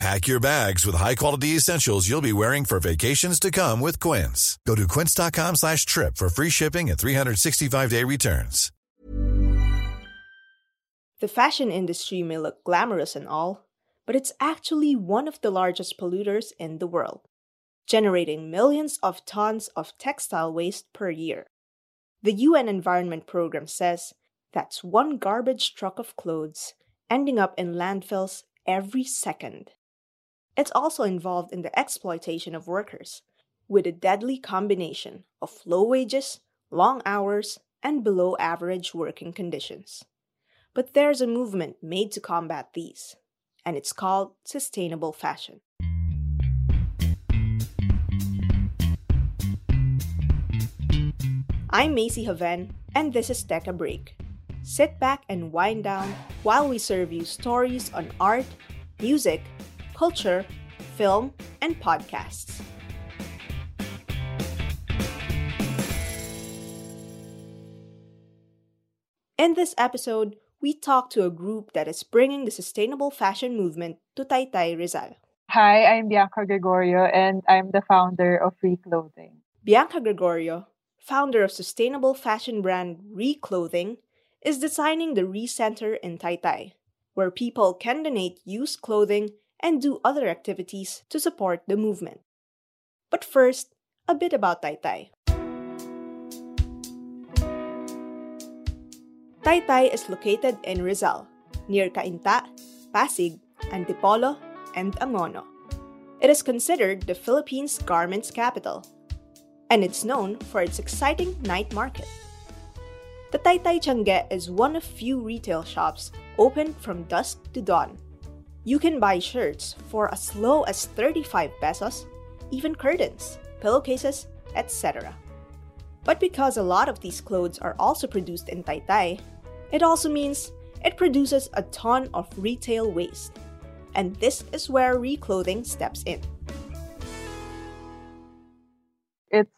Pack your bags with high-quality essentials you'll be wearing for vacations to come with Quince. Go to quince.com slash trip for free shipping and 365-day returns. The fashion industry may look glamorous and all, but it's actually one of the largest polluters in the world, generating millions of tons of textile waste per year. The UN Environment Program says that's one garbage truck of clothes ending up in landfills every second. It's also involved in the exploitation of workers, with a deadly combination of low wages, long hours, and below average working conditions. But there's a movement made to combat these, and it's called sustainable fashion. I'm Macy Haven, and this is Tech a Break. Sit back and wind down while we serve you stories on art, music, culture, film, and podcasts. In this episode, we talk to a group that is bringing the sustainable fashion movement to Taytay Rizal. Hi, I'm Bianca Gregorio, and I'm the founder of Reclothing. Bianca Gregorio, founder of sustainable fashion brand Reclothing, is designing the Recenter in Taytay, where people can donate used clothing and do other activities to support the movement. But first, a bit about Taytay. Taytay is located in Rizal, near Cainta, Pasig, Antipolo, and Angono. It is considered the Philippines' garments capital, and it's known for its exciting night market. The Taytay Tiangge is one of few retail shops open from dusk to dawn you can buy shirts for as low as 35 pesos, even curtains, pillowcases, etc. But because a lot of these clothes are also produced in Taytay, it also means it produces a ton of retail waste. And this is where reclothing steps in. It's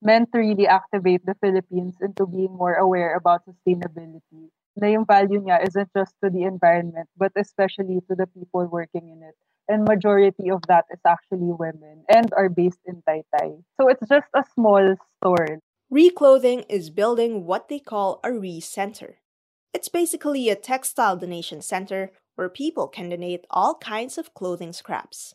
meant to really activate the Philippines into being more aware about sustainability na yung value niya isn't just to the environment, but especially to the people working in it. And majority of that is actually women and are based in Taytay. So it's just a small store. Reclothing is building what they call a re-center. It's basically a textile donation center where people can donate all kinds of clothing scraps.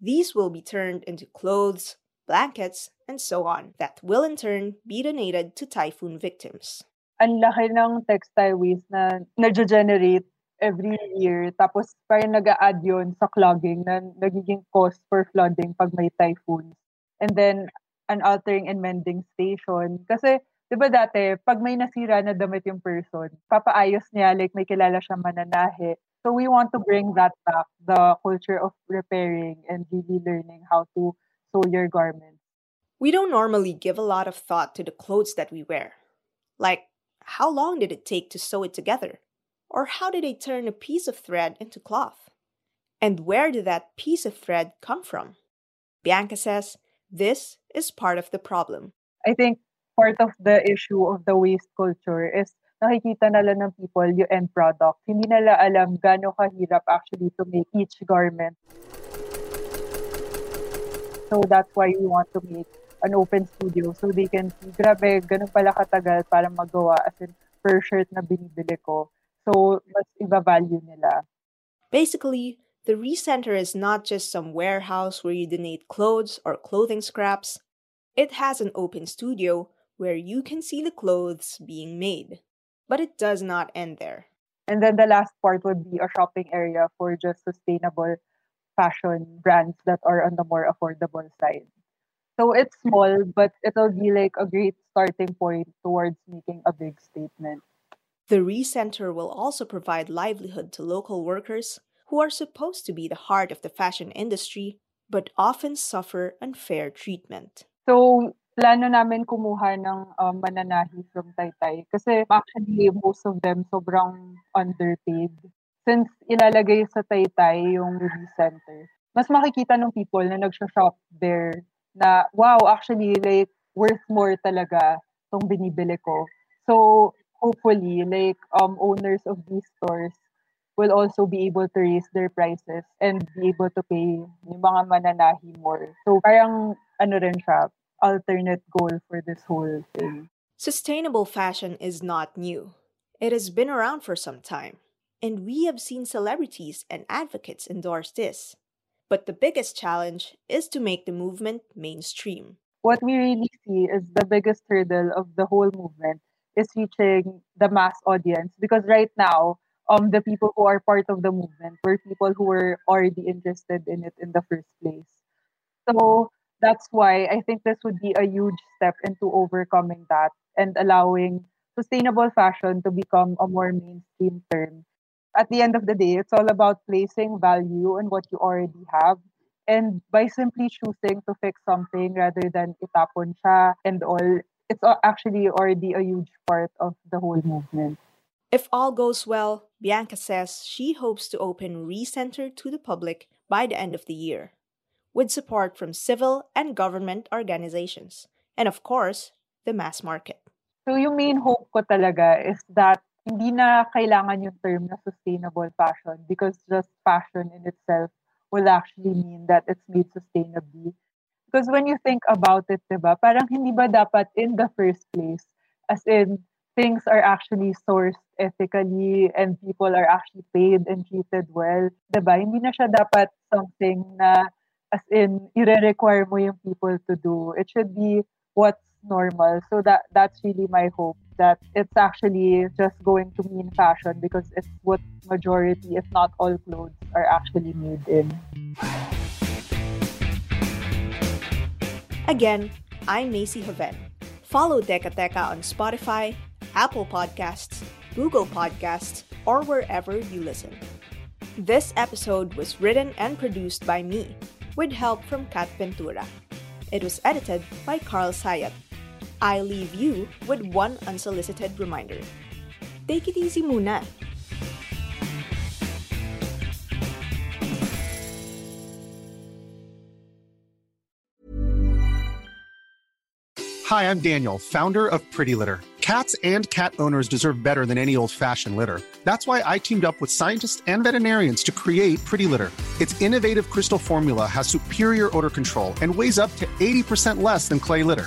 These will be turned into clothes, blankets, and so on that will in turn be donated to typhoon victims. Ang laki ng textile waste na nag-generate every year. Tapos parang nag add yun sa clogging na nagiging cost for flooding pag may typhoons. And then, an altering and mending station. Kasi, di ba dati, pag may nasira na damit yung person, papaayos niya, like may kilala siya mananahe. So we want to bring that back, the culture of repairing and really learning how to sew your garments. We don't normally give a lot of thought to the clothes that we wear. Like, how long did it take to sew it together? Or how did they turn a piece of thread into cloth? And where did that piece of thread come from? Bianca says this is part of the problem. I think part of the issue of the waste culture is nakikita nila ng people yung end product. Hindi nila alam gaano kahirap actually to make each garment. So that's why we want to make an open studio so they can see, grabe, ganun pala katagal para magawa as in per shirt na binibili ko. So, mas iba-value nila. Basically, the Recenter is not just some warehouse where you donate clothes or clothing scraps. It has an open studio where you can see the clothes being made. But it does not end there. And then the last part would be a shopping area for just sustainable fashion brands that are on the more affordable side. So it's small, but it'll be like a great starting point towards making a big statement. The Recenter will also provide livelihood to local workers who are supposed to be the heart of the fashion industry, but often suffer unfair treatment. So plano namin kumuha ng um, mananahi from Taytay. Kasi actually, most of them sobrang underpaid. Since ilalagay sa Taytay yung release center, mas makikita ng people na nag-shop there na, wow, actually, like, worth more talaga tong binibili ko. So, hopefully, like, um, owners of these stores will also be able to raise their prices and be able to pay yung mga mananahi more. So, parang, ano rin siya, alternate goal for this whole thing. Sustainable fashion is not new. It has been around for some time, and we have seen celebrities and advocates endorse this. But the biggest challenge is to make the movement mainstream. What we really see is the biggest hurdle of the whole movement is reaching the mass audience because right now, um, the people who are part of the movement were people who were already interested in it in the first place. So that's why I think this would be a huge step into overcoming that and allowing sustainable fashion to become a more mainstream term. At the end of the day, it's all about placing value in what you already have. And by simply choosing to fix something rather than itapon siya and all, it's actually already a huge part of the whole movement. If all goes well, Bianca says she hopes to open Recenter to the public by the end of the year. with support from civil and government organizations, and of course, the mass market. So yung main hope ko talaga is that hindi na kailangan yung term na sustainable fashion because just fashion in itself will actually mean that it's made sustainably. Because when you think about it, diba, parang hindi ba dapat in the first place, as in things are actually sourced ethically and people are actually paid and treated well, diba? Hindi na siya dapat something na as in ire-require mo yung people to do. It should be what's normal. So that that's really my hope that it's actually just going to mean fashion because it's what majority, if not all clothes, are actually made in. Again, I'm Macy Hoven. Follow Deka Teka on Spotify, Apple Podcasts, Google Podcasts, or wherever you listen. This episode was written and produced by me, with help from Kat Ventura. It was edited by Carl Sayat. I leave you with one unsolicited reminder. Take it easy muna. Hi, I'm Daniel, founder of Pretty Litter. Cats and cat owners deserve better than any old-fashioned litter. That's why I teamed up with scientists and veterinarians to create Pretty Litter. Its innovative crystal formula has superior odor control and weighs up to 80% less than clay litter.